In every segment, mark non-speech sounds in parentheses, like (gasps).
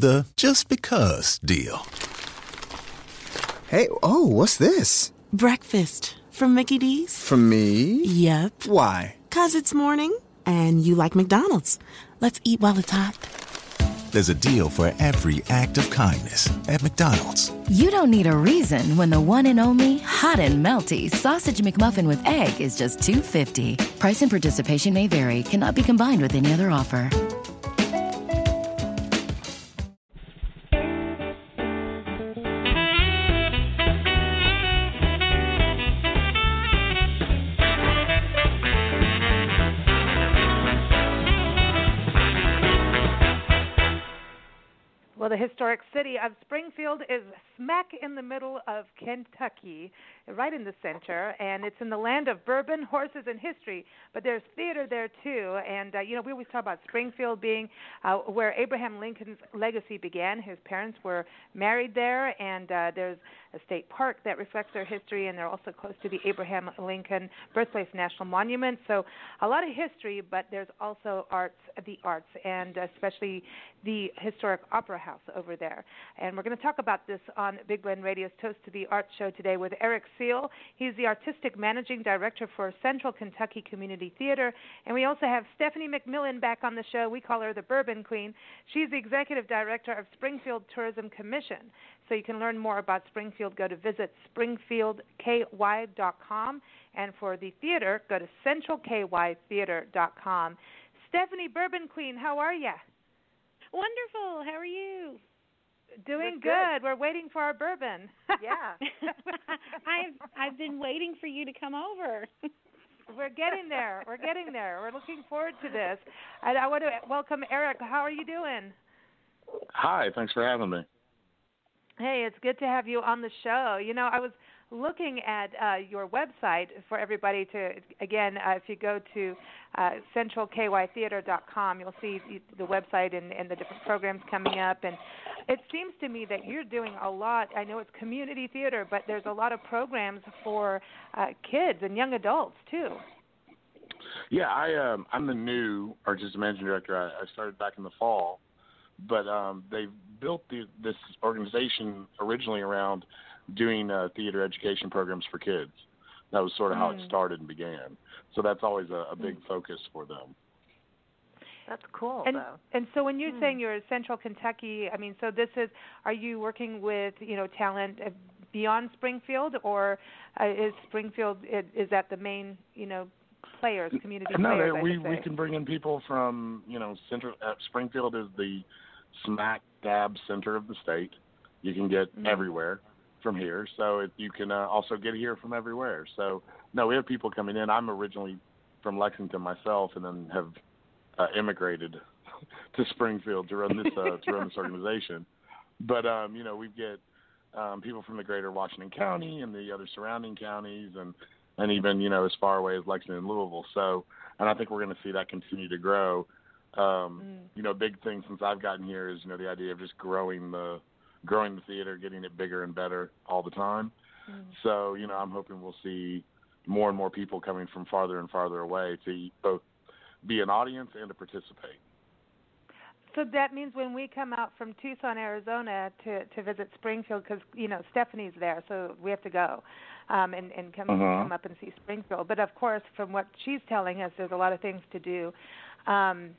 The just because deal. Hey, oh, what's this? Breakfast from Mickey D's. From me? Yep. Why? Cause it's morning and you like McDonald's. Let's eat while it's hot. There's a deal for every act of kindness at McDonald's. You don't need a reason when the one and only hot and melty sausage McMuffin with egg is just 250. Price and participation may vary. Cannot be combined with any other offer. Well, the historic city of Springfield is smack in the middle of Kentucky, right in the center, and it's in the land of bourbon, horses, and history. But there's theater there too, and uh, you know we always talk about Springfield being uh, where Abraham Lincoln's legacy began. His parents were married there, and uh, there's a state park that reflects their history, and they're also close to the Abraham Lincoln Birthplace National Monument. So a lot of history, but there's also arts, the arts, and especially the historic opera house over there. And we're going to talk about this on Big Blend Radio's Toast to the Arts show today with Eric Seale. He's the artistic managing director for Central Kentucky Community Theater. And we also have Stephanie McMillin back on the show. We call her the Bourbon Queen. She's the executive director of Springfield Tourism Commission. So you can learn more about Springfield. Go to visit springfieldky.com. And for the theater, go to centralkytheater.com. Stephanie Bourbon Queen, how are you? Wonderful. How are you? Doing good. good. We're waiting for our bourbon. Yeah. (laughs) I've I've been waiting for you to come over. (laughs) We're getting there. We're getting there. We're looking forward to this. And I want to welcome Eric. How are you doing? Hi, thanks for having me. Hey, it's good to have you on the show. You know, I was looking at uh, your website for everybody to, again, uh, if you go to uh, centralkytheater.com, you'll see the website and, and the different programs coming up. And it seems to me that you're doing a lot. I know it's community theater, but there's a lot of programs for uh, kids and young adults, too. Yeah, I um I'm the new artistic managing director. I, I started back in the fall, but um they built the, this organization originally around doing uh, theater education programs for kids. That was sort of how Mm. it started and began. So that's always a, a big focus for them. That's cool, and though. and so when you're Hmm. saying you're in Central Kentucky, I mean, so this is are you working with you know talent uh, beyond Springfield, or uh, is Springfield is, is that the main you know players, community no, players? they- we we can bring in people from you know central. Uh, Springfield is the smack dab center of the state. You can get Mhm. everywhere from here, so it, you can uh, also get here from everywhere. So no, we have people coming in. I'm originally from Lexington myself, and then have uh, immigrated (laughs) to Springfield to run this uh, to run this organization. But um, you know, we get um, people from the greater Washington County and the other surrounding counties, and and even you know as far away as Lexington and Louisville. So, and I think we're going to see that continue to grow. Um, Mm. You know, big thing since I've gotten here is you know the idea of just growing the growing the theater, getting it bigger and better all the time. Mm. So, you know, I'm hoping we'll see more and more people coming from farther and farther away to both be an audience and to participate. So that means when we come out from Tucson, Arizona, to to visit Springfield, because you know Stephanie's there, so we have to go, um, and and come Uh-huh. come up and see Springfield. But of course, from what she's telling us, there's a lot of things to do. Um,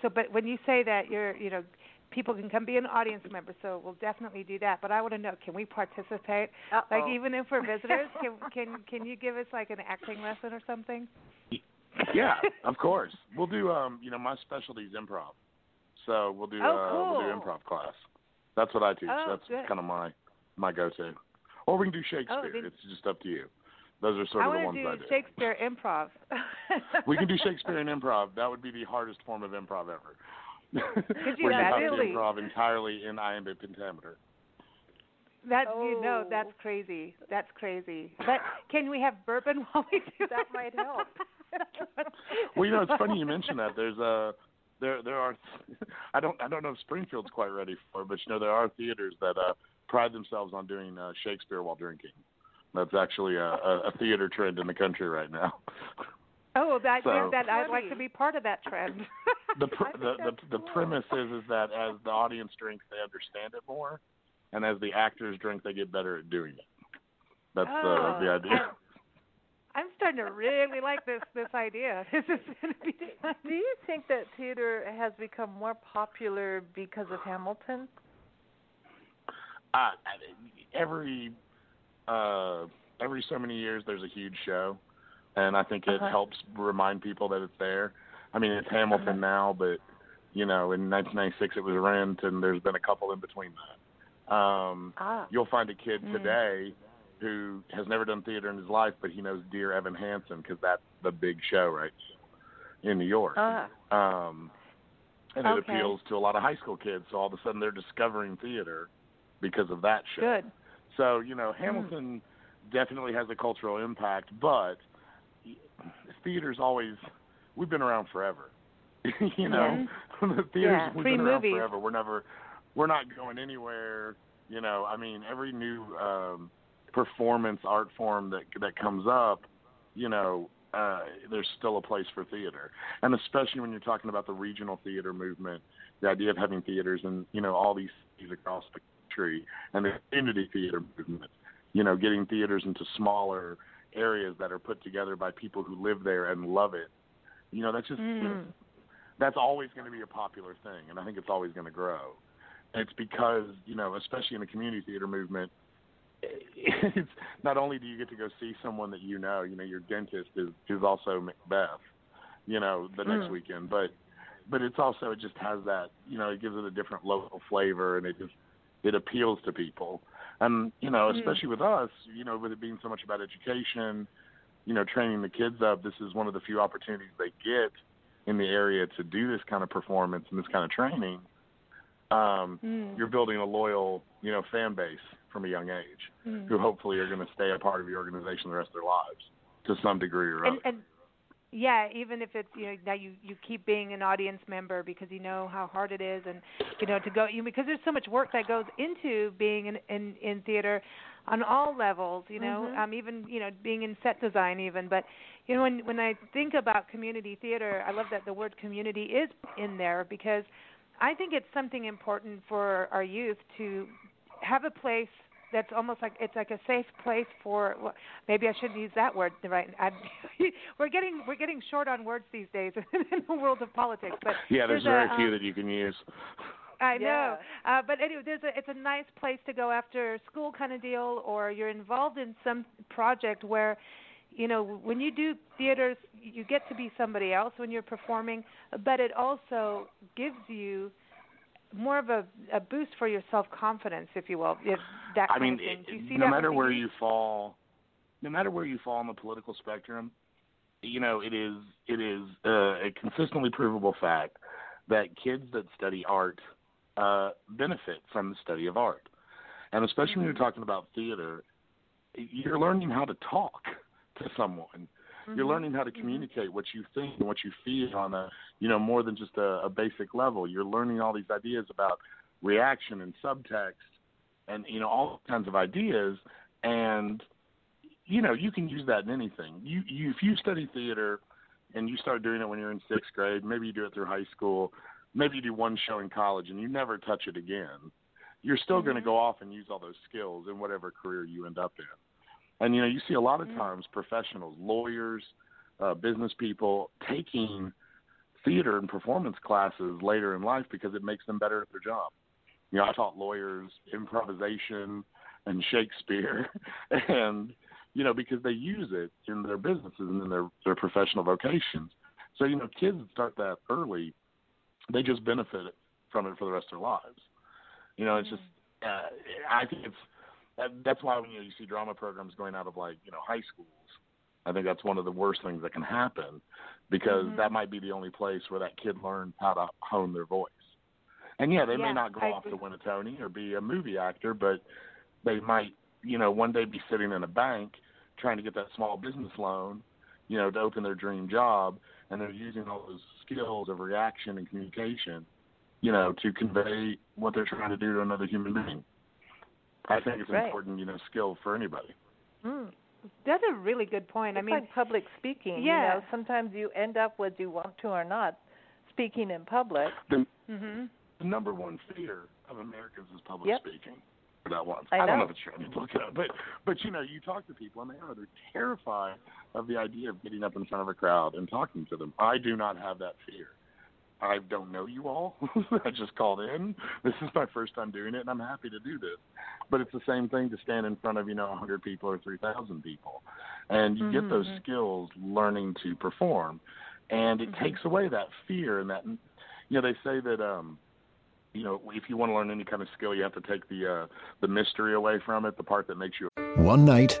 so, but when you say that you're, you know, people can come be an audience member, so we'll definitely do that. But I want to know, can we participate? Like Uh-oh. even if we're visitors, (laughs) can can can you give us like an acting lesson or something? Yeah, (laughs) of course. We'll do um, you know, my specialty is improv. So we'll do Oh, uh we'll do improv class. That's what I teach. Oh, That's good. kind of my my go-to. Or we can do Shakespeare. then- it's just up to you. Those are sort I of the want ones to I do do. Shakespeare improv. (laughs) we can do Shakespeare and improv. That would be the hardest form of improv ever. Could you Where you have really? improv entirely in iambic pentameter. That you know, Oh. that's crazy. That's crazy. But can we have bourbon (laughs) while we do That might help. (laughs) Well, you know, it's funny you mention that. There's a there there are (laughs) I don't I don't know if Springfield's quite ready for it, but you know there are theaters that uh pride themselves on doing uh, Shakespeare while drinking. That's actually a, a, a theater trend in the country right now. Oh, that, So- that I'd like to be part of that trend. (laughs) the pr- I the the, that's the cool. premise is is that as the audience drinks, they understand it more, and as the actors drink, they get better at doing it. That's Oh, the the idea. I'm starting to really like this this idea. (laughs) This is going to be. Do you think that theater has become more popular because of Hamilton? uh, every uh, every so many years, there's a huge show, and I think it Uh-huh. helps remind people that it's there. I mean, it's Hamilton Uh-huh. now, but you know, in 1996 it was Rent, and there's been a couple in between that. Um, Ah. you'll find a kid Mm. today who has never done theater in his life, but he knows Dear Evan Hansen because that's the big show right in New York. Ah. Um, and it appeals to a lot of high school kids. So all of a sudden they're discovering theater because of that show. Good. So you know, Hamilton definitely has a cultural impact, but theater's always we've been around forever. (laughs) you know, (laughs) the theaters Yeah. we've Free been around movies. forever. We're never we're not going anywhere. You know, I mean, every new um, performance art form that that comes up, you know, uh, there's still a place for theater, and especially when you're talking about the regional theater movement, the idea of having theaters in you know all these cities across the country, and the community theater movement, you know, getting theaters into smaller areas that are put together by people who live there and love it. You know, that's just Mm. that's always going to be a popular thing, and I think it's always going to grow. And it's because you know, especially in the community theater movement, (laughs) it's not only do you get to go see someone that you know, you know, your dentist is is also Macbeth, you know, the next Mm. weekend, but but it's also it just has that you know it gives it a different local flavor and it just it appeals to people and you know Mm. especially with us you know with it being so much about education you know training the kids up this is one of the few opportunities they get in the area to do this kind of performance and this kind of training um Mm. you're building a loyal you know fan base from a young age Mm. who hopefully are going to stay a part of your organization the rest of their lives to some degree or and, other and yeah, even if it's you know now you you keep being an audience member because you know how hard it is, and you know to go you because there's so much work that goes into being in in, in theater on all levels. You know, Mhm. um, even you know being in set design even, but you know when when I think about community theater, I love that the word community is in there because I think it's something important for our youth to have a place that's almost like it's like a safe place for well, maybe I shouldn't use that word right? I, (laughs) we're getting we're getting short on words these days (laughs) in the world of politics but yeah there's, there's very a, few um, that you can use. I Yeah. know, uh, but anyway, there's a it's a nice place to go after school kind of deal, or you're involved in some project where, you know, when you do theaters, you get to be somebody else when you're performing, but it also gives you more of a, a boost for your self confidence, if you will, if that I mean, it- no matter where you fall, no matter where you fall on the political spectrum, you know it is it is uh, a consistently provable fact that kids that study art uh, benefit from the study of art, and especially when you're talking about theater, you're learning how to talk to someone. You're mm-hmm. learning how to mm-hmm. communicate what you think and what you feel on a you know more than just a, a basic level. You're learning all these ideas about reaction and subtext and you know all kinds of ideas. And you know you can use that in anything. You you if you study theater and you start doing it when you're in sixth grade maybe you do it through high school maybe you do one show in college and you never touch it again you're still going to mm-hmm. go off and use all those skills in whatever career you end up in and you know you see a lot of times professionals lawyers uh business people taking theater and performance classes later in life because it makes them better at their job you know, I taught lawyers improvisation and Shakespeare, (laughs) and you know, because they use it in their businesses and in their their professional vocations. So you know, kids that start that early, they just benefit from it for the rest of their lives. You know, it's just uh, I think it's that, that's why when you, know, you see drama programs going out of like you know high schools. I think that's one of the worst things that can happen because Mm-hmm. that might be the only place where that kid learns how to hone their voice. And yeah, they Yeah, may not go I off to win a Tony or be a movie actor, but they might, you know, one day be sitting in a bank trying to get that small business loan, you know, to open their dream job, and they're using all those skills of reaction and communication, you know, to convey what they're trying to do to another human being. I think it's an Right. important, you know, skill for anybody. Mm. That's a really good point. It's I mean, like public speaking. Yeah. You know, sometimes you end up whether you want to or not speaking in public. The, mhm. the number one fear of Americans is public Yep. speaking. For that once, I don't know. know if it's true. I need to look it up, but but you know, you talk to people and they are they're terrified of the idea of getting up in front of a crowd and talking to them. I do not have that fear. I don't know you all. (laughs) I just called in. This is my first time doing it, and I'm happy to do this. But it's the same thing to stand in front of you know 100 people or 3,000 people, and you get those Mhm. skills learning to perform, and it Mhm. takes away that fear and that. You know, they say that um, you know, if you want to learn any kind of skill, you have to take the uh, the mystery away from it, the part that makes you One night,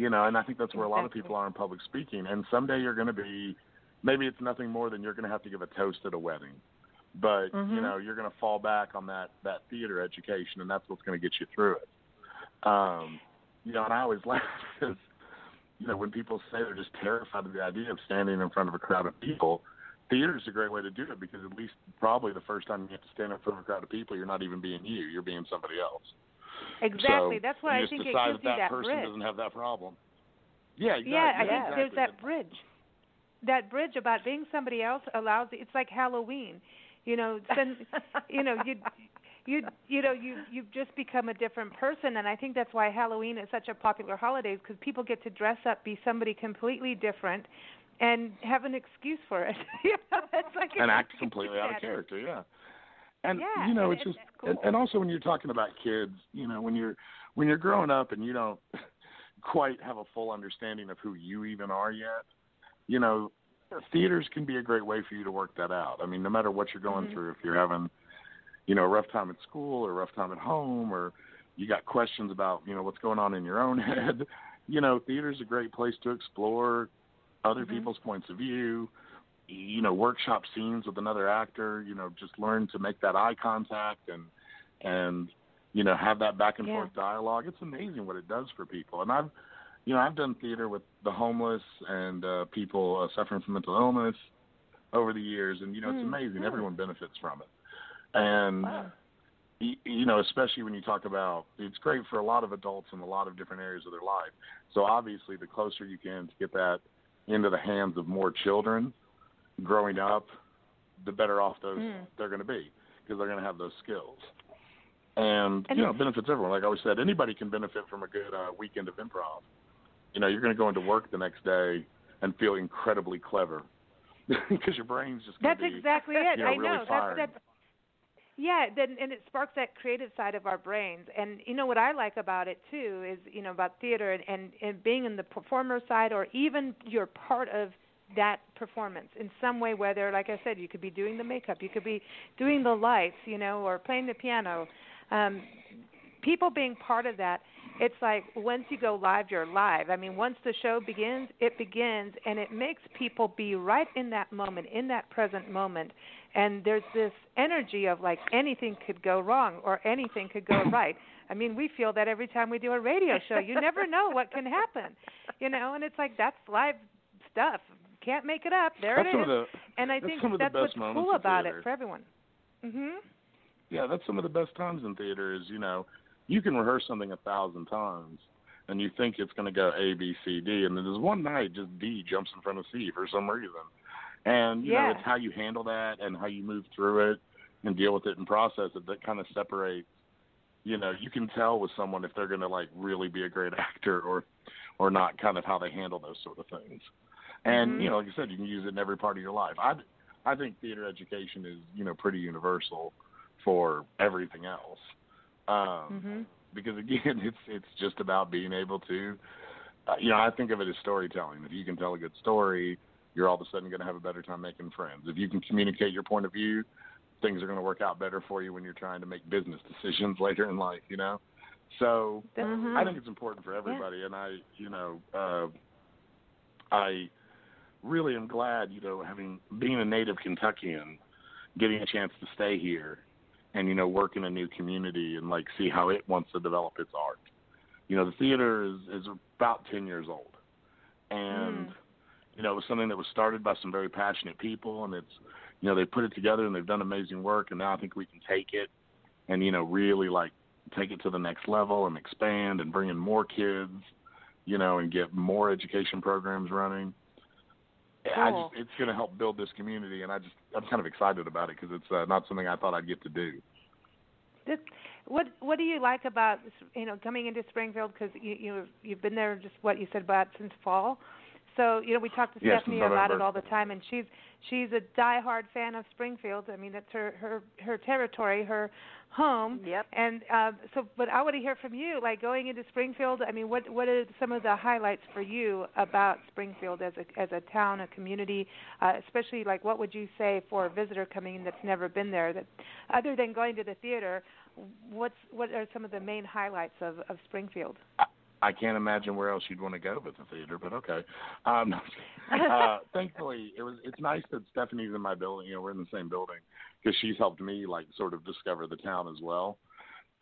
You know, and I think that's where a lot of people are in public speaking. And someday you're going to be, maybe it's nothing more than you're going to have to give a toast at a wedding. But Mhm. you know, you're going to fall back on that that theater education, and that's what's going to get you through it. Um, you know, and I always (laughs) laugh because you know when people say they're just terrified of the idea of standing in front of a crowd of people. Theater is a great way to do it because at least probably the first time you have to stand in front of a crowd of people, you're not even being you; you're being somebody else. Exactly. So That's why I think it gives that you that person bridge. doesn't have that problem. Yeah, exactly. Yeah, I yeah, think there's that bridge. That bridge about being somebody else allows it's like Halloween. You know, then (laughs) you know, you you you know, you you've just become a different person and I think that's why Halloween is such a popular holiday because people get to dress up, be somebody completely different and have an excuse for it. (laughs) you know, it's like and act completely out of character. Yeah, and Yeah, you know it's just cool. and also when you're talking about kids, you know when you're when you're growing up and you don't (laughs) quite have a full understanding of who you even are yet, you know, theaters can be a great way for you to work that out. I mean, no matter what you're going Mhm. through, if you're having you know a rough time at school or a rough time at home or you got questions about you know what's going on in your own (laughs) head, you know, theater's a great place to explore other Mhm. people's points of view you know workshop scenes with another actor you know just learn to make that eye contact and and you know have that back and Yeah. forth dialogue it's amazing what it does for people and i've you know i've done theater with the homeless and uh people uh, suffering from mental illness over the years and you know it's Mm, amazing mm. everyone benefits from it and Wow. y- you know, especially when you talk about it's great for a lot of adults in a lot of different areas of their life. So obviously, the closer you can to get that into the hands of more children growing up, the better off those Mm. they're going to be because they're going to have those skills. And, And you know, it benefits everyone. Like I always said, anybody can benefit from a good uh, weekend of improv. You know, you're going to go into work the next day and feel incredibly clever (laughs) because your brain's just going That's to be exactly (laughs) it. you know, I really know. fired. That's that's yeah, then and it sparks that creative side of our brains. And you know what I like about it too is, you know, about theater and, and, and being in the performer side or even you're part of that performance in some way whether like I said, you could be doing the makeup, you could be doing the lights, you know, or playing the piano. Um people being part of that, it's like once you go live, you're live. I mean, once the show begins, it begins, and it makes people be right in that moment, in that present moment. And there's this energy of like anything could go wrong or anything could go right. I mean, we feel that every time we do a radio show. You never know what can happen, you know. And it's like that's live stuff. Can't make it up. There That's it is. the and I think some of the that's what's cool about it for everyone. Mhm. Yeah, that's some of the best times in theater is, you know, you can rehearse something a thousand times and you think it's going to go A, B, C, D, and then there's one night just D jumps in front of C for some reason. And, you Yeah. know, it's how you handle that and how you move through it and deal with it and process it that kind of separates, you know, you can tell with someone if they're going to, like, really be a great actor or, or not, kind of how they handle those sort of things. And, Mhm. you know, like I said, you can use it in every part of your life. I, I think theater education is, you know, pretty universal for everything else. Um, Mhm. Because (laughs) again, it's it's just about being able to, uh, you know, I think of it as storytelling. If you can tell a good story, you're all of a sudden going to have a better time making friends. If you can communicate your point of view, things are going to work out better for you when you're trying to make business decisions (laughs) later in life. You know, So Mhm. I think it's important for everybody, and I, you know, uh, I really am glad, you know, having being a native Kentuckian, getting a chance to stay here, and you know, work in a new community and like see how it wants to develop its art. You know, the theater is is about ten years old, and Mm. you know, it was something that was started by some very passionate people, and it's, you know, they put it together and they've done amazing work, and now I think we can take it, and you know, really like take it to the next level and expand and bring in more kids, you know, and get more education programs running. I Cool. just it's going to help build this community, and I just I'm kind of excited about it because it's uh, not something I thought I'd get to do. This, what what do you like about you know coming into Springfield because you you you've been there just what you said about since fall, so you know we talk to Yes, Stephanie since about it all the time and she's she's a diehard fan of Springfield. I mean that's her her her territory, her home. Yep. And uh, so, but I want to hear from you, like going into Springfield. I mean, what what are some of the highlights for you about Springfield as a as a town, a community, uh, especially like what would you say for a visitor coming in that's never been there, that other than going to the theater, what's what are some of the main highlights of of Springfield? I can't imagine where else you'd want to go but the theater, but okay. Um, (laughs) uh, thankfully, it was it's nice that Stephanie's in my building. You know, we're in the same building because she's helped me like sort of discover the town as well.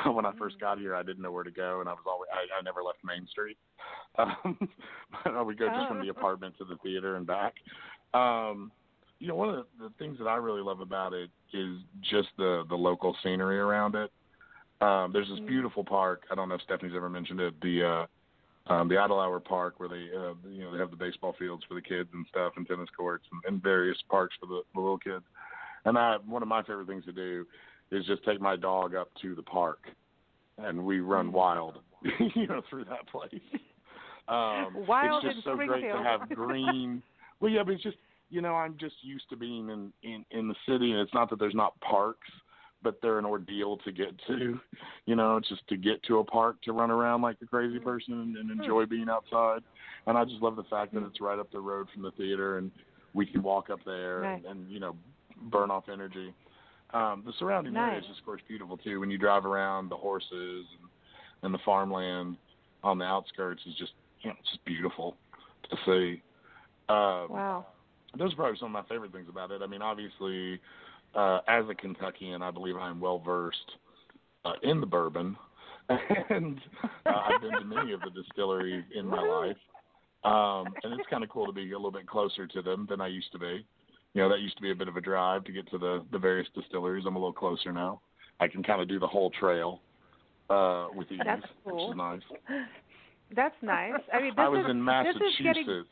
(laughs) When I first got here, I didn't know where to go, and I was always I, I never left Main Street. (laughs) Um, but I would go just from the apartment to the theater and back. Um, you know, one of the, the things that I really love about it is just the the local scenery around it. Um, there's this beautiful park. I don't know if Stephanie's ever mentioned it. The uh, um, the Idle Hour Park, where they uh, you know they have the baseball fields for the kids and stuff, and tennis courts and, and various parks for the, the little kids. And I one of my favorite things to do is just take my dog up to the park, and we run wild, (laughs) you know, through that place. Um, Wild it's just so great to have (laughs) green. well, yeah, but it's just you know I'm just used to being in in in the city, and it's not that there's not parks, but they're an ordeal to get to. You know, just to get to a park to run around like a crazy person and, and enjoy being outside. And I just love the fact that it's right up the road from the theater, and we can walk up there and, and you know burn off energy. Um, the surrounding area is just, of course, beautiful too. When you drive around, the horses and, and the farmland on the outskirts is just you know, it's just beautiful to see. Um, Wow. those are probably some of my favorite things about it. I mean, obviously, uh, as a Kentuckian, I believe I am well versed uh, in the bourbon, (laughs) and uh, I've been to many of the distilleries in my life. Um, and it's kind of cool to be a little bit closer to them than I used to be. You know, that used to be a bit of a drive to get to the the various distilleries. I'm a little closer now. I can kind of do the whole trail uh, with ease, That's which is nice. (laughs) That's nice. I mean, this I was is, in is getting, Massachusetts.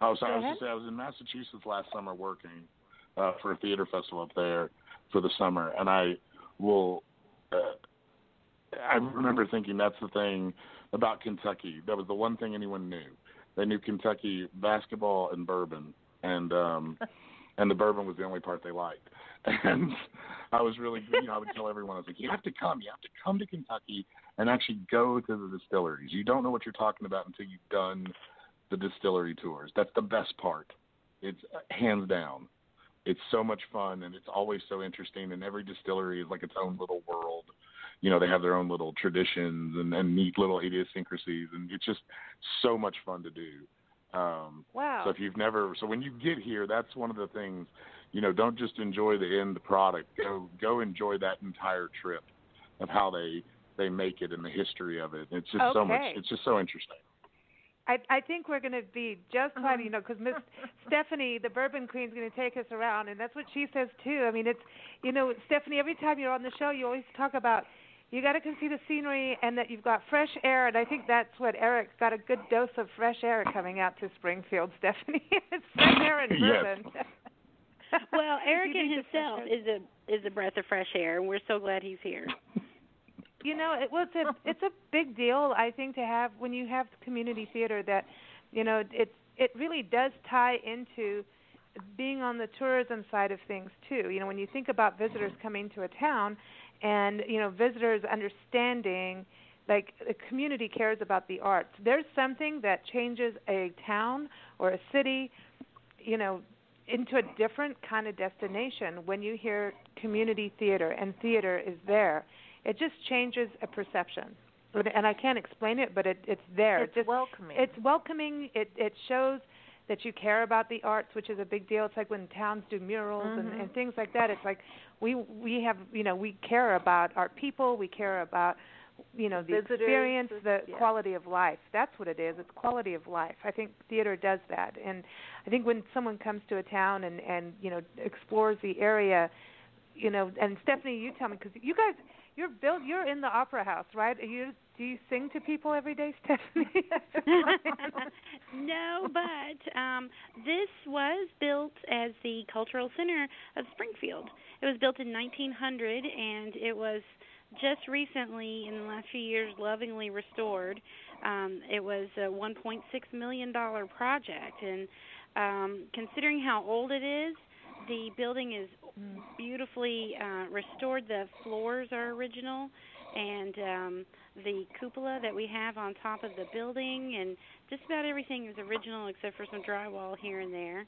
Oh, sorry. I was just saying, I was in Massachusetts last summer working uh, for a theater festival up there for the summer, and I will. Uh, I remember thinking that's the thing about Kentucky. That was the one thing anyone knew. They knew Kentucky basketball and bourbon, and um, (laughs) and the bourbon was the only part they liked. (laughs) And I was really, you know, I would tell everyone, I was like, you have to come, you have to come to Kentucky and actually go to the distilleries. You don't know what you're talking about until you've done the distillery tours. That's the best part. It's uh, hands down. It's so much fun and it's always so interesting. And every distillery is like its own little world. You know, they have their own little traditions and, and neat little idiosyncrasies, and it's just so much fun to do. Um, wow. so if you've never, so when you get here, that's one of the things. You know, don't just enjoy the end product. Go go enjoy that entire trip of how they they make it and the history of it. It's just so much. It's just so interesting. I I think we're going to be just fine, uh-huh. you know, because Miss (laughs) Stephanie, the Bourbon Queen's going to take us around, and that's what she says too. I mean, it's you know, Stephanie, every time you're on the show, you always talk about you got to come see the scenery and that you've got fresh air, and I think that's what Eric got a good dose of fresh air coming out to Springfield, (laughs) Stephanie. it's fresh air and (laughs) Yes. Well, Eric in need the fresh himself is a is a breath of fresh air, and we're so glad he's here. You know it well it's a (laughs) it's a big deal i think to have when you have community theater that you know it it really does tie into being on the tourism side of things too. You know when you think about visitors coming to a town and you know visitors understanding like the community cares about the arts. There's something that changes a town or a city you know into a different kind of destination when you hear community theater and theater is there it just changes a perception. And I can't explain it, but it, it's there. It's just, welcoming. It's welcoming. It it shows that you care about the arts, which is a big deal. It's like when towns do murals Mhm. and, and things like that. It's like we we have you know we care about our people. We care about you know the Visitors, experience, the yeah. quality of life. That's what it is. It's quality of life. I think theater does that, and I think when someone comes to a town and and you know explores the area, you know, and Stephanie, you tell me because you guys you're built you're in the opera house, right? Are you do you sing to people every day, (laughs) Stephanie? no, but um, this was built as the cultural center of Springfield. It was built in 1900, and it was just recently, in the last few years, lovingly restored. Um, it was a 1.6 million dollar project, and um, considering how old it is, the building is beautifully uh, restored. The floors are original, and um, the cupola that we have on top of the building, and just about everything is original except for some drywall here and there.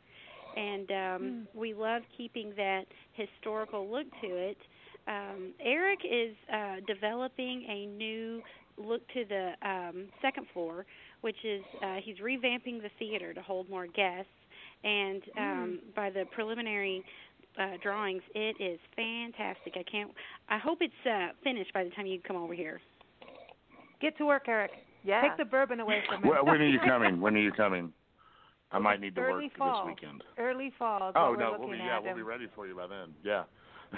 And um, we love keeping that historical look to it. Um, Eric is uh, developing a new look to the um, second floor, which is uh, he's revamping the theater to hold more guests. And um, by the preliminary uh, drawings, it is fantastic. I can't. I hope it's uh, finished by the time you come over here. Get to work, Eric. Yeah. Take the bourbon away from me. When, when are you coming? (laughs) When are you coming? I might need to Early work fall. this weekend. Early fall. Is Oh no, we'll be yeah, we'll and- be ready for you by then. Yeah.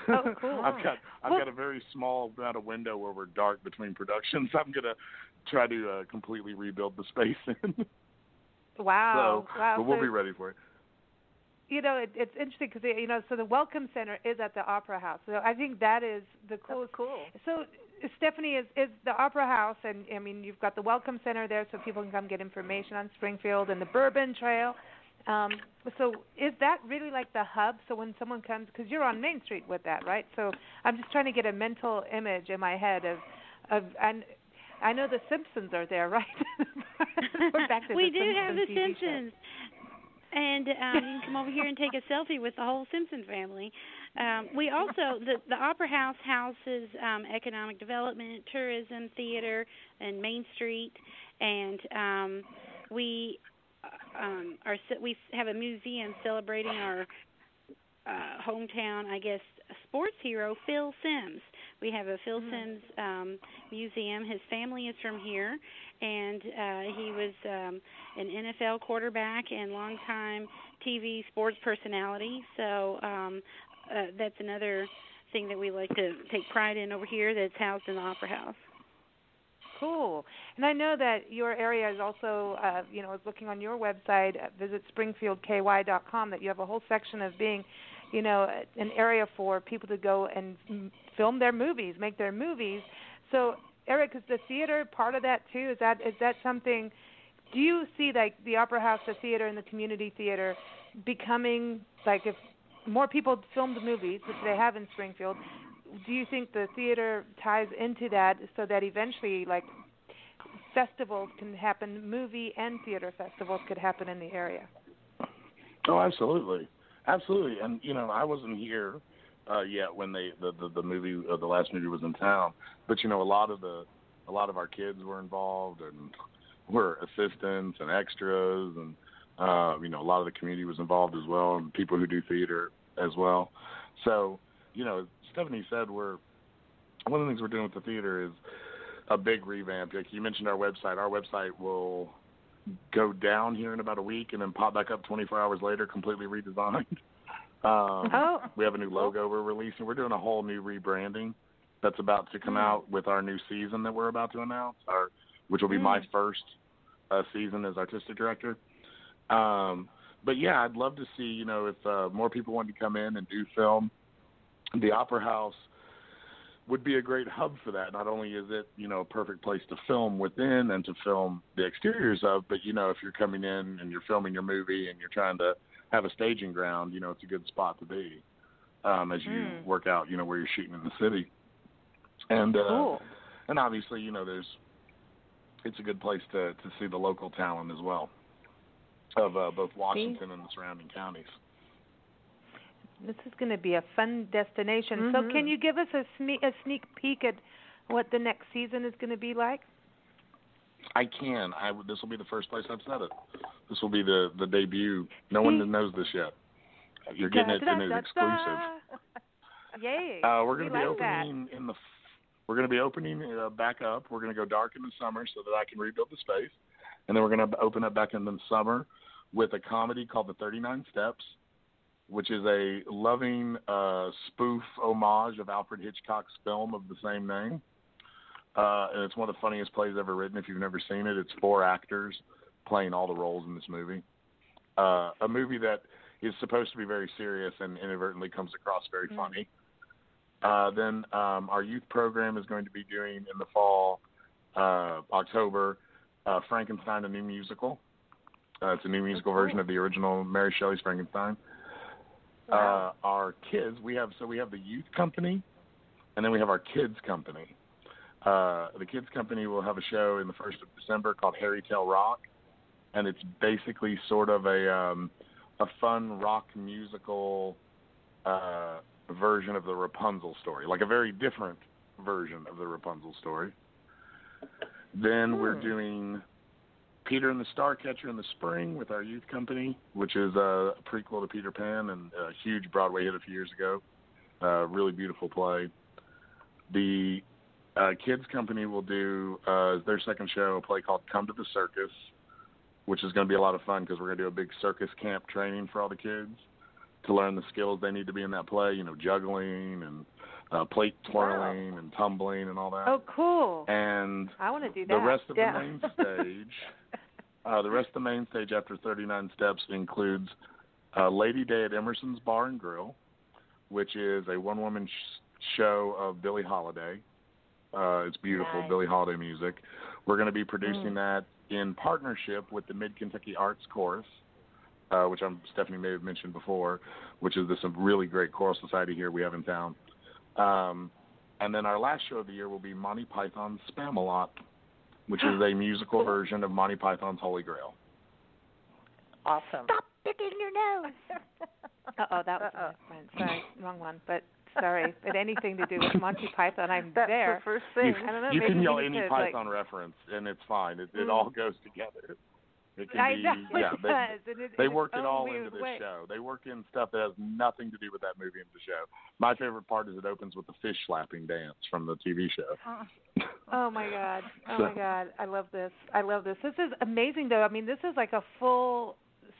Oh, (laughs) cool. I've got I've Well- got a very small amount of window where we're dark between productions. (laughs) I'm gonna try to uh, completely rebuild the space in. Wow. so, wow. but we'll so, be ready for it. You know, it, it's interesting because you know, so the Welcome Center is at the Opera House. So I think that is the coolest. cool. So Stephanie is is the Opera House, and I mean you've got the Welcome Center there, so people can come get information on Springfield and the Bourbon Trail. Um, so is that really like the hub? So when someone comes, because you're on Main Street with that, right? So I'm just trying to get a mental image in my head of of and. I know the Simpsons are there, (laughs) right? We're back to we the do have the Simpsons show. And um, you can come over here and take a selfie with the whole Simpson family. Um, we also the the Opera House houses um, economic development, tourism, theater, and Main Street, and um, we uh, um, are we have a museum celebrating our uh, hometown, I guess, sports hero Phil Simms. We have a Phil Simms um, museum. His family is from here, and uh, he was um, an NFL quarterback and longtime TV sports personality. So um, uh, that's another thing that we like to take pride in over here. That's housed in the Opera House. Cool. And I know that your area is also, uh, you know, I was looking on your website, uh, visit that you have a whole section of being, you know, an area for people to go and film their movies, make their movies. So, Eric, is the theater part of that too? Is that is that something? Do you see like the Opera House, the theater, and the community theater becoming like if more people filmed movies, which they have in Springfield, do you think the theater ties into that so that eventually like festivals can happen movie and theater festivals could happen in the area Oh, absolutely, absolutely. And you know, I wasn't here uh, yet when they the the, the movie uh, the last movie was in town, but you know, a lot of the a lot of our kids were involved and were assistants and extras, and uh, you know, a lot of the community was involved as well, and people who do theater as well. So, you know, Stephanie said we're one of the things we're doing with the theater is a big revamp. Like you mentioned, our website. Our website will go down here in about a week and then pop back up 24 hours later, completely redesigned. (laughs) Um, Oh. We have a new logo we're releasing. We're doing a whole new rebranding that's about to come out with our new season that we're about to announce, our, which will be my first uh, season as artistic director. Um, but yeah, I'd love to see, you know, if uh, more people want to come in and do film. The Opera House would be a great hub for that. Not only is it, you know, a perfect place to film within and to film the exteriors of, but you know, if you're coming in and you're filming your movie and you're trying to have a staging ground, you know, it's a good spot to be um, as you Mm. work out, you know, where you're shooting in the city. And uh, Cool. and obviously, you know, there's it's a good place to to see the local talent as well of uh, both Washington and the surrounding counties. This is going to be a fun destination. Mhm. So, can you give us a, sme- a sneak peek at what the next season is going to be like? I can. I this will be the first place I've said it. This will be the the debut. No one knows this yet. You're getting it in an exclusive. (laughs) Yay! Uh, we're going to be like that. opening in the. We're going to be opening uh, back up. We're going to go dark in the summer so that I can rebuild the space, and then we're going to open up back in the summer with a comedy called The Thirty Nine Steps, which is a loving uh, spoof homage of Alfred Hitchcock's film of the same name. Uh, and it's one of the funniest plays ever written. If you've never seen it, it's four actors playing all the roles in this movie. Uh, a movie that is supposed to be very serious and inadvertently comes across very funny. Uh, then um, our youth program is going to be doing in the fall, uh, October, uh, Frankenstein, a new musical. Uh, it's a new musical version of the original Mary Shelley's Frankenstein. Uh, our kids, we have so we have the youth company, and then we have our kids company. Uh, the kids company will have a show in the first of December called Hairy Tale Rock, and it's basically sort of a um, a fun rock musical uh, version of the Rapunzel story, like a very different version of the Rapunzel story. Then we're doing Peter and the Starcatcher in the spring with our youth company, which is a prequel to Peter Pan and a huge Broadway hit a few years ago. Uh, really beautiful play. The uh, kids company will do uh, their second show, a play called Come to the Circus, which is going to be a lot of fun because we're going to do a big circus camp training for all the kids to learn the skills they need to be in that play. You know, juggling and uh, plate twirling and tumbling and all that. Oh, cool! And I want to do that. the rest of yeah. the main (laughs) stage, uh, the rest of the main stage after 39 steps includes uh, Lady Day at Emerson's Bar and Grill, which is a one-woman sh- show of Billie Holiday. Uh, it's beautiful, Nice. Billie Holiday music. We're going to be producing Mm. that in partnership with the Mid Kentucky Arts Chorus, uh, which I'm Stephanie may have mentioned before, which is this really great choral society here we have in town. Um, and then our last show of the year will be Monty Python's Spamalot, which is (gasps) a musical version of Monty Python's Holy Grail. Awesome. Stop picking your nose. (laughs) uh oh, that was a Uh-oh. different. Sorry, wrong one. But sorry, but anything to do with Monty (laughs) Python, I'm That's there. the first You, thing. I don't know, you maybe can we yell any to, like- Python reference, and it's fine. It, it Mm. all goes together. It can I be, know yeah. it They, does. and it- they in its work it all into this way. show. They work in stuff that has nothing to do with that movie into the show. My favorite part is it opens with the fish slapping dance from the TV show. (laughs) Oh my god. Oh So- my god. I love this. I love this. This is amazing though. I mean, this is like a full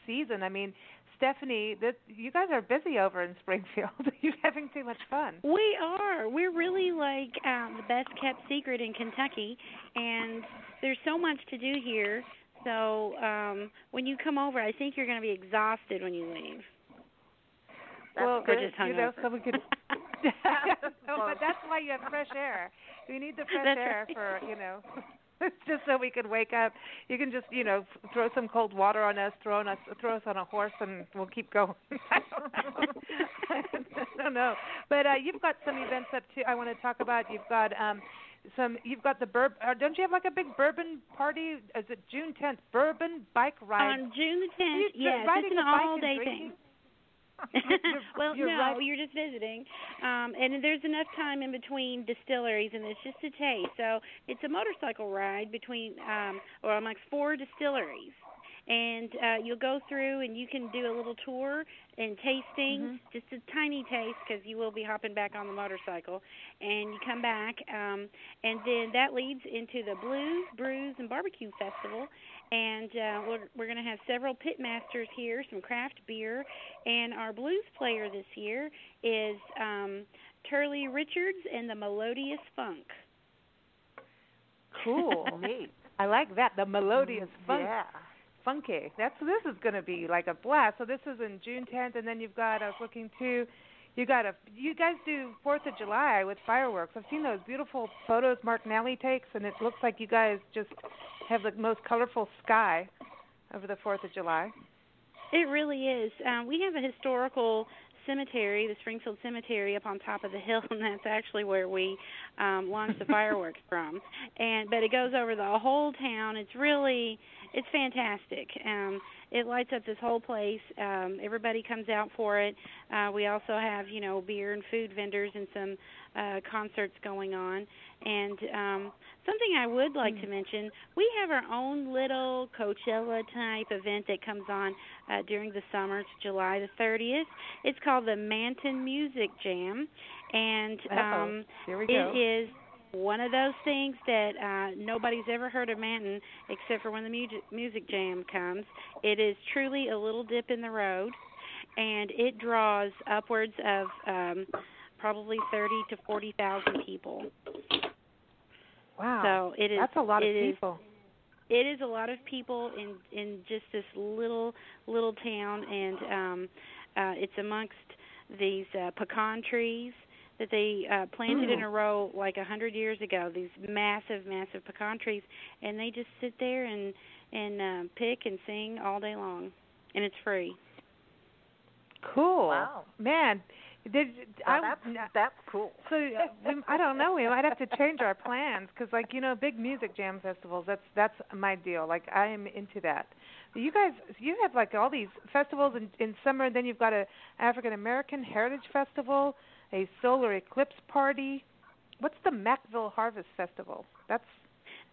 season. I mean, Stephanie, this, you guys are busy over in Springfield. (laughs) You're having too much fun. We are. We're really like um, the best kept secret in Kentucky, and there's so much to do here. So um, when you come over, I think you're going to be exhausted when you leave. That's well, good. just you know, hungover. so we could. (laughs) (laughs) no, but that's why you have fresh air. We need the fresh That's air right. for you know, (laughs) just so we can wake up. You can just you know f- throw some cold water on us, throw on us, throw us on a horse, and we'll keep going. (laughs) I don't know. (laughs) I don't know. But uh, you've got some events up too. I want to talk about. You've got um some. You've got the burb. Uh, don't you have like a big bourbon party? Is it June 10th? Bourbon bike ride. On June the Are you 10th, yes, it's an all-day thing. (laughs) You're- well, you're no, right. you're just visiting, um, and there's enough time in between distilleries, and it's just a taste. So it's a motorcycle ride between, um, or like four distilleries, and uh, you'll go through, and you can do a little tour and tasting, just a tiny taste, because you will be hopping back on the motorcycle, and you come back, um, and then that leads into the Blues, Brews, and Barbecue Festival, and uh, we're, we're going to have several pit masters here, some craft beer, and our blues player this year is um, Turley Richards and the Melodious Funk. Cool. (laughs) Neat. I like that. The melodious funk, Yeah. funky. That's this is going to be like a blast. So this is in June 10th, and then you've got. I was looking too. You got a. You guys do Fourth of July with fireworks. I've seen those beautiful photos Mark Nally takes, and it looks like you guys just have the most colorful sky over the Fourth of July. It really is. Um, we have a historical cemetery, the Springfield Cemetery, up on top of the hill, (laughs) and that's actually where we um launch the fireworks (laughs) from. And but it goes over the whole town. It's really it's fantastic. Um it lights up this whole place. Um everybody comes out for it. Uh we also have, you know, beer and food vendors and some uh concerts going on. And um something I would like to mention, we have our own little Coachella type event that comes on uh during the summer. It's July the 30th. It's called the Manton Music Jam and um Here we go. is one of those things that uh nobody's ever heard of Manton except for when the music music jam comes. It is truly a little dip in the road and it draws upwards of um probably 30 to 40,000 people. Wow. So it is That's a lot of is- people. it is a lot of people in in just this little little town and um uh it's amongst these uh pecan trees that they uh planted in a row like a hundred years ago these massive massive pecan trees and they just sit there and and uh pick and sing all day long and it's free Cool. Wow. Man, did Now I that's that's cool. (laughs) So uh, we, I don't know. We might have to change our plans because, like you know, big music jam festivals. That's that's my deal. Like I am into that. You guys, you have like all these festivals in, in summer. And then you've got a African American Heritage Festival, a solar eclipse party. What's the Mackville Harvest Festival? That's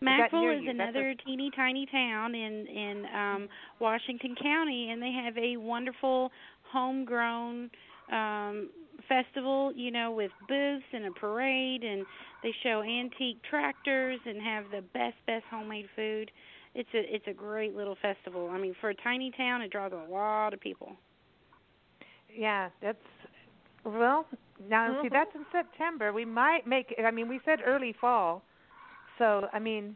that Mackville is you? That's a- another teeny tiny town in in um Washington County and they have a wonderful homegrown um festival, you know, with booths and a parade and they show antique tractors and have the best best homemade food. It's a it's a great little festival. I mean, for a tiny town it draws a lot of people. Yeah, that's well. Now see, mm-hmm. that's in September. We might make. I mean, we said early fall, so I mean,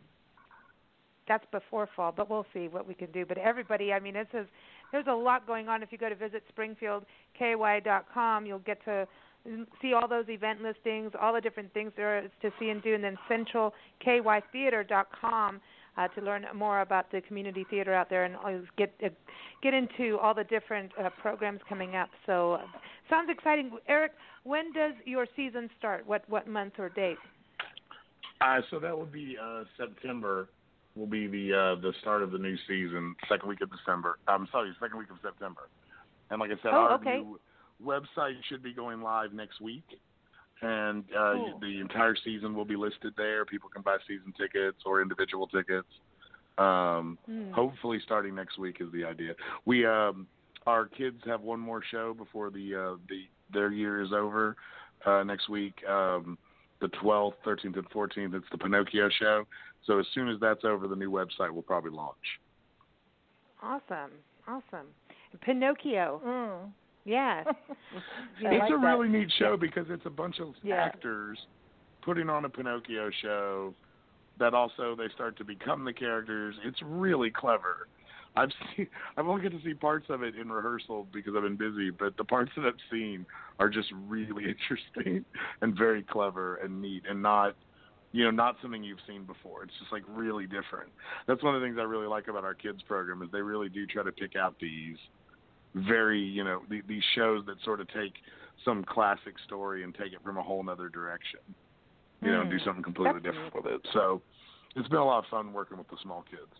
that's before fall. But we'll see what we can do. But everybody, I mean, this is there's a lot going on. If you go to visit SpringfieldKY.com, you'll get to see all those event listings, all the different things there is to see and do, and then CentralKYTheater.com uh, to learn more about the community theater out there and get uh, get into all the different uh, programs coming up. So, uh, sounds exciting. Eric, when does your season start? What what month or date? Uh, so that will be uh, September. Will be the uh, the start of the new season, second week of December. I'm sorry, second week of September. And like I said, Oh, our okay. new website should be going live next week, and uh, Cool. the entire season will be listed there. People can buy season tickets or individual tickets. Um, Hmm. Hopefully, starting next week is the idea. We um, our kids have one more show before the uh, the their year is over uh, next week. Um, the 12th, 13th, and 14th. It's the Pinocchio show. So as soon as that's over, the new website will probably launch. Awesome, awesome. Pinocchio. Mm. Yeah. (laughs) It's like a that. really neat show because it's a bunch of Yeah. actors putting on a Pinocchio show that also they start to become the characters. It's really clever. I've (laughs) seen I've only got to see parts of it in rehearsal because I've been busy, but the parts that I've seen are just really (laughs) interesting and very clever and neat and not you know, not something you've seen before. It's just like really different. That's one of the things I really like about our kids program is they really do try to pick out these very, you know, the, these shows that sort of take some classic story and take it from a whole other direction. You know, and do Mm. something completely That's different with it. So it's been a lot of fun working with the small kids.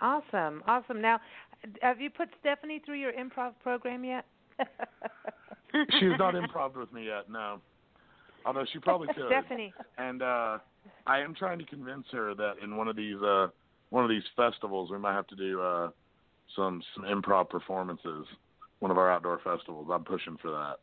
awesome, awesome. Now, have you put Stephanie through your improv program yet? (laughs) She's not improv with me yet, no. Although she probably (laughs) could. Stephanie. And uh I am trying to convince her that in one of these uh one of these festivals we might have to do uh some some improv performances. One of our outdoor festivals. I'm pushing for that.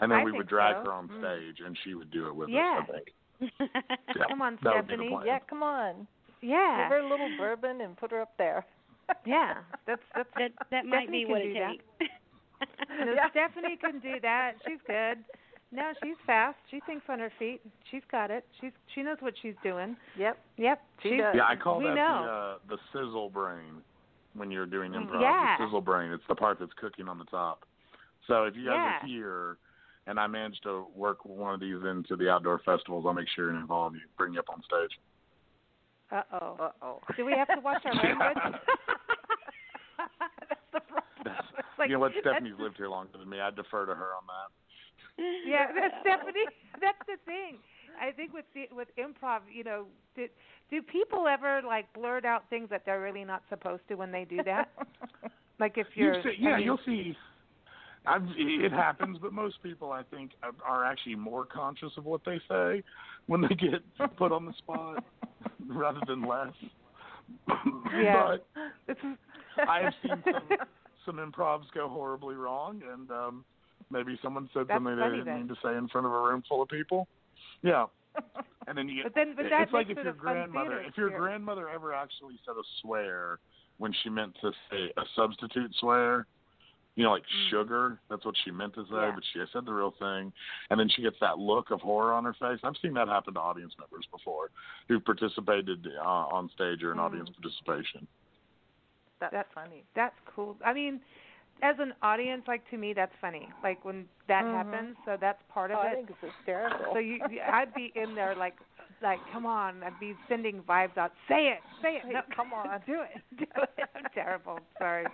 And then I we would drag so. her on Mm. stage and she would do it with Yeah. us, I think. (laughs) Yeah, Come on, that would be the Stephanie. yeah, come on. Yeah. Give her a little bourbon and put her up there. (laughs) Yeah. That's that's (laughs) that that might Stephanie be what can it do that. takes. No, Yeah. Stephanie can do that. She's good. No, she's fast. She thinks on her feet. She's got it. She's she knows what she's doing. Yep. Yep. She she's, does. Yeah, I call we that know. the uh, the sizzle brain when you're doing improv. Yeah. The sizzle brain. It's the part that's cooking on the top. So if you guys Yeah. are here and I manage to work one of these into the outdoor festivals, I'll make sure and involve you, bring you up on stage. Uh oh. Uh oh. Do we have to watch our (laughs) language? (laughs) that's the problem. Like- you know what? Stephanie's lived here longer than me. I defer to her on that. Yeah, that's Stephanie. That's the thing. I think with the, with improv, you know, do, do people ever like blurt out things that they're really not supposed to when they do that? (laughs) like if you're, you see, yeah, I mean, you'll see. I've, it happens, but most people, I think, are- are actually more conscious of what they say when they get put on the spot, (laughs) rather than less. Yeah. but I have seen some some improvs go horribly wrong, and um maybe someone said That's something they didn't then. mean to say in front of a room full of people. Yeah. (laughs) And then you But then- but it- that it's like if it your grandmother if your experience. grandmother ever actually said a swear when she meant to say a substitute swear, you know, like sugar, that's what she meant to say, Mm. Yeah. but she said the real thing and then she gets that look of horror on her face. I've seen that happen to audience members before who participated uh, on stage or in Mm. audience participation. That's, That's- funny. That's cool. I mean, as an audience, like to me, that's funny. Like when that Mhm. happens, so that's part of Oh, it. I think it's hysterical. So you, you- I'd be in there like, like, come on! I'd be sending vibes out. Say it, say it. No, come on. (laughs) do it, (laughs) do it. (laughs) I'm terrible. Sorry,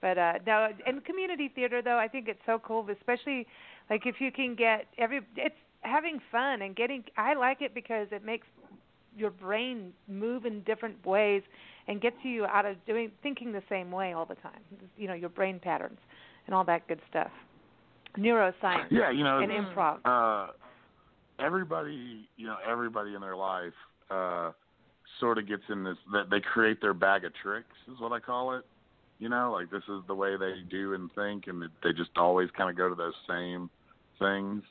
but uh no. In community theater, though, I think it's so cool, especially like if you can get every. It's having fun and getting. I like it because it makes your brain move in different ways and gets you out of doing thinking the same way all the time. You know, your brain patterns and all that good stuff. Neuroscience Yeah, you know, and improv. uh everybody you know everybody in their life uh sort of gets in this that they create their bag of tricks is what i call it you know like this is the way they do and think and they just always kind of go to those same things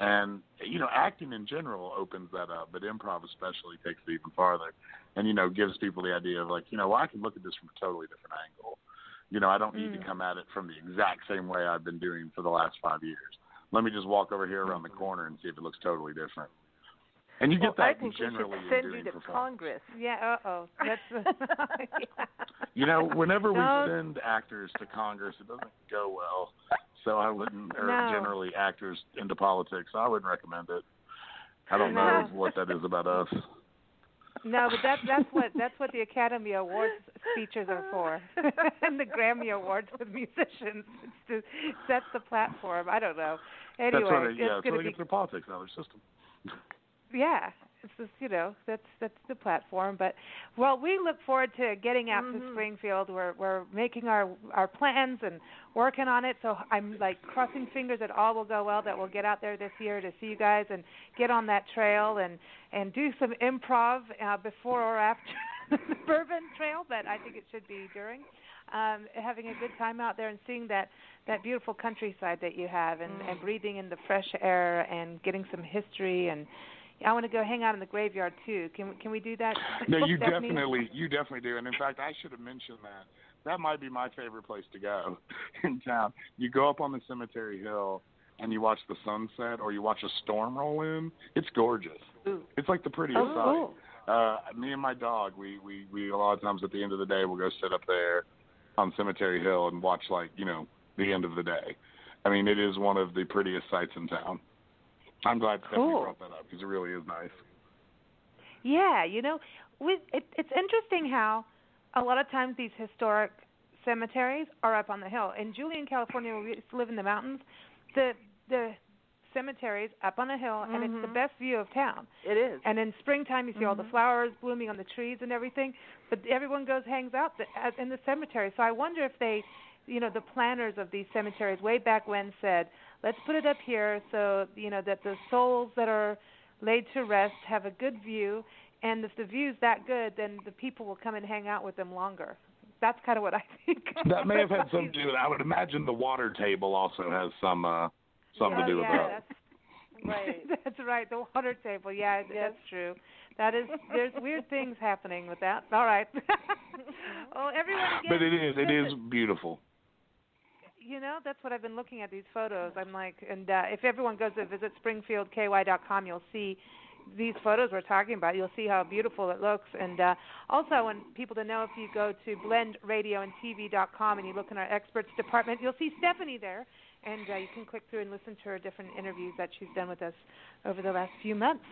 and you know acting in general opens that up but improv especially takes it even farther and you know gives people the idea of like you know well i can look at this from a totally different angle you know i don't need Mm. to come at it from the exact same way i've been doing for the last five years let me just walk over here around the corner and see if it looks totally different. And you get well, that I think we generally should send in you to. Congress. Yeah, uh oh. That's yeah. (laughs) You know, whenever we send actors to Congress, it doesn't go well. So I wouldn't, or No. generally actors into politics, I wouldn't recommend it. I don't No. know what that is about us. No, but that's that's what that's what the Academy Awards speeches are for, (laughs) and the Grammy Awards with musicians. It's to set the platform. I don't know. Anyway, that's what it's yeah, going to they be get their politics out of their system. yeah. It's just you know that's that's the platform. But well, we look forward to getting out to Mhm. Springfield. We're we're making our our plans and working on it. So I'm like crossing fingers that all will go well. That we'll get out there this year to see you guys and get on that trail and and do some improv uh, before or after (laughs) the Bourbon Trail. But I think it should be during. Um, having a good time out there and seeing that that beautiful countryside that you have and, and breathing in the fresh air and getting some history and I want to go hang out in the graveyard too. Can can we do that? (laughs) No, (laughs) you Stephanie? definitely, you definitely do. And in fact, I should have mentioned that. That might be my favorite place to go (laughs) in town. You go up on the cemetery hill and you watch the sunset, or you watch a storm roll in. It's gorgeous. Ooh. It's like the prettiest Oh, sight. cool. Uh, me and my dog, we we we a lot of times at the end of the day we'll go sit up there on Cemetery Hill and watch like you know the end of the day. I mean, it is one of the prettiest sights in town. I'm glad Stephanie Cool. brought that up because it really is nice. Yeah, you know, we, it, it's interesting how a lot of times these historic cemeteries are up on the hill. In Julian, California, where we used to live in the mountains, the the cemeteries up on a hill, and it's the Mhm. best view of town. It is. And in springtime, you see all the Mhm. flowers blooming on the trees and everything. But everyone goes hangs out the, at, in the cemetery. So I wonder if they, you know, the planners of these cemeteries way back when said, let's put it up here so you know that the souls that are laid to rest have a good view. And if the view's that good, then the people will come and hang out with them longer. That's kind of what I think. (laughs) That may have had something to do with it. I would imagine the water table also has some uh something Oh, to do with that. That's, (laughs) Right. (laughs) that's right. The water table. Yeah, Yes. that's true. That is. There's weird things happening with that. All right. well, everyone again. But it is it is beautiful. You know, that's what I've been looking at these photos. I'm like, and uh, if everyone goes to visit springfieldky.com, you'll see these photos we're talking about. You'll see how beautiful it looks. And uh, also, I want people to know if you go to blendradioandtv.com and you look in our experts department, you'll see Stephanie there, and uh, you can click through and listen to her different interviews that she's done with us over the last few months.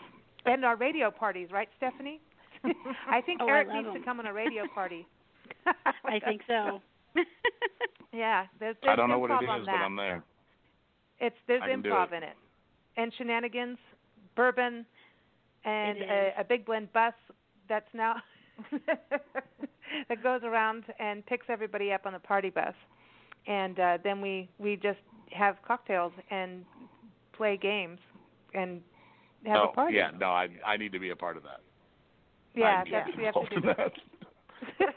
And our radio parties, right, Stephanie? (laughs) I think Oh, Eric love needs them. to come on a radio party. (laughs) I think so. (laughs) Yeah, there's, there's I don't know what improv it on that. but I'm there. It's there's I can do improv it. in it, and shenanigans, bourbon, and a, a big blend bus that's now (laughs) that goes around and picks everybody up on the party bus, and uh, then we we just have cocktails and play games and have oh, a party. yeah, no, I I need to be a part of that. yeah, I need that's to we have to do that. (laughs)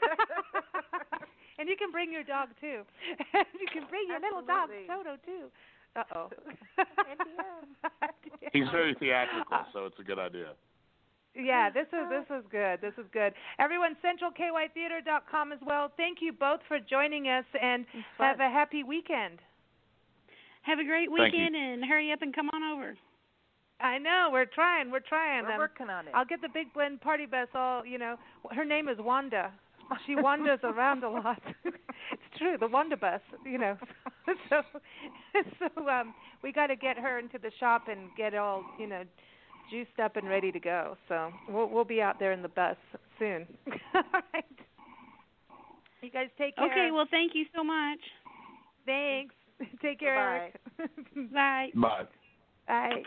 and you can bring your dog too. (laughs) you can bring your little dog Toto too. Uh oh. (laughs) (laughs) He's very theatrical, so it's a good idea. Yeah, this is this is good. This is good. Everyone, centralkytheater.com as well. Thank you both for joining us, and have a happy weekend. Have a great weekend and hurry up and come on over. I know we're trying. We're trying. We're Um, working on it. I'll get the big blend party bus. All you know, her name is Wanda. (laughs) She wanders around a lot. (laughs) it's true, the Wanda bus. You know, (laughs) so so um, we got to get her into the shop and get all you know juiced up and ready to go. So we'll we'll be out there in the bus soon. all right. You guys take care. Okay, well, thank you so much. thanks. Take care, Eric. Bye. Bye. Bye.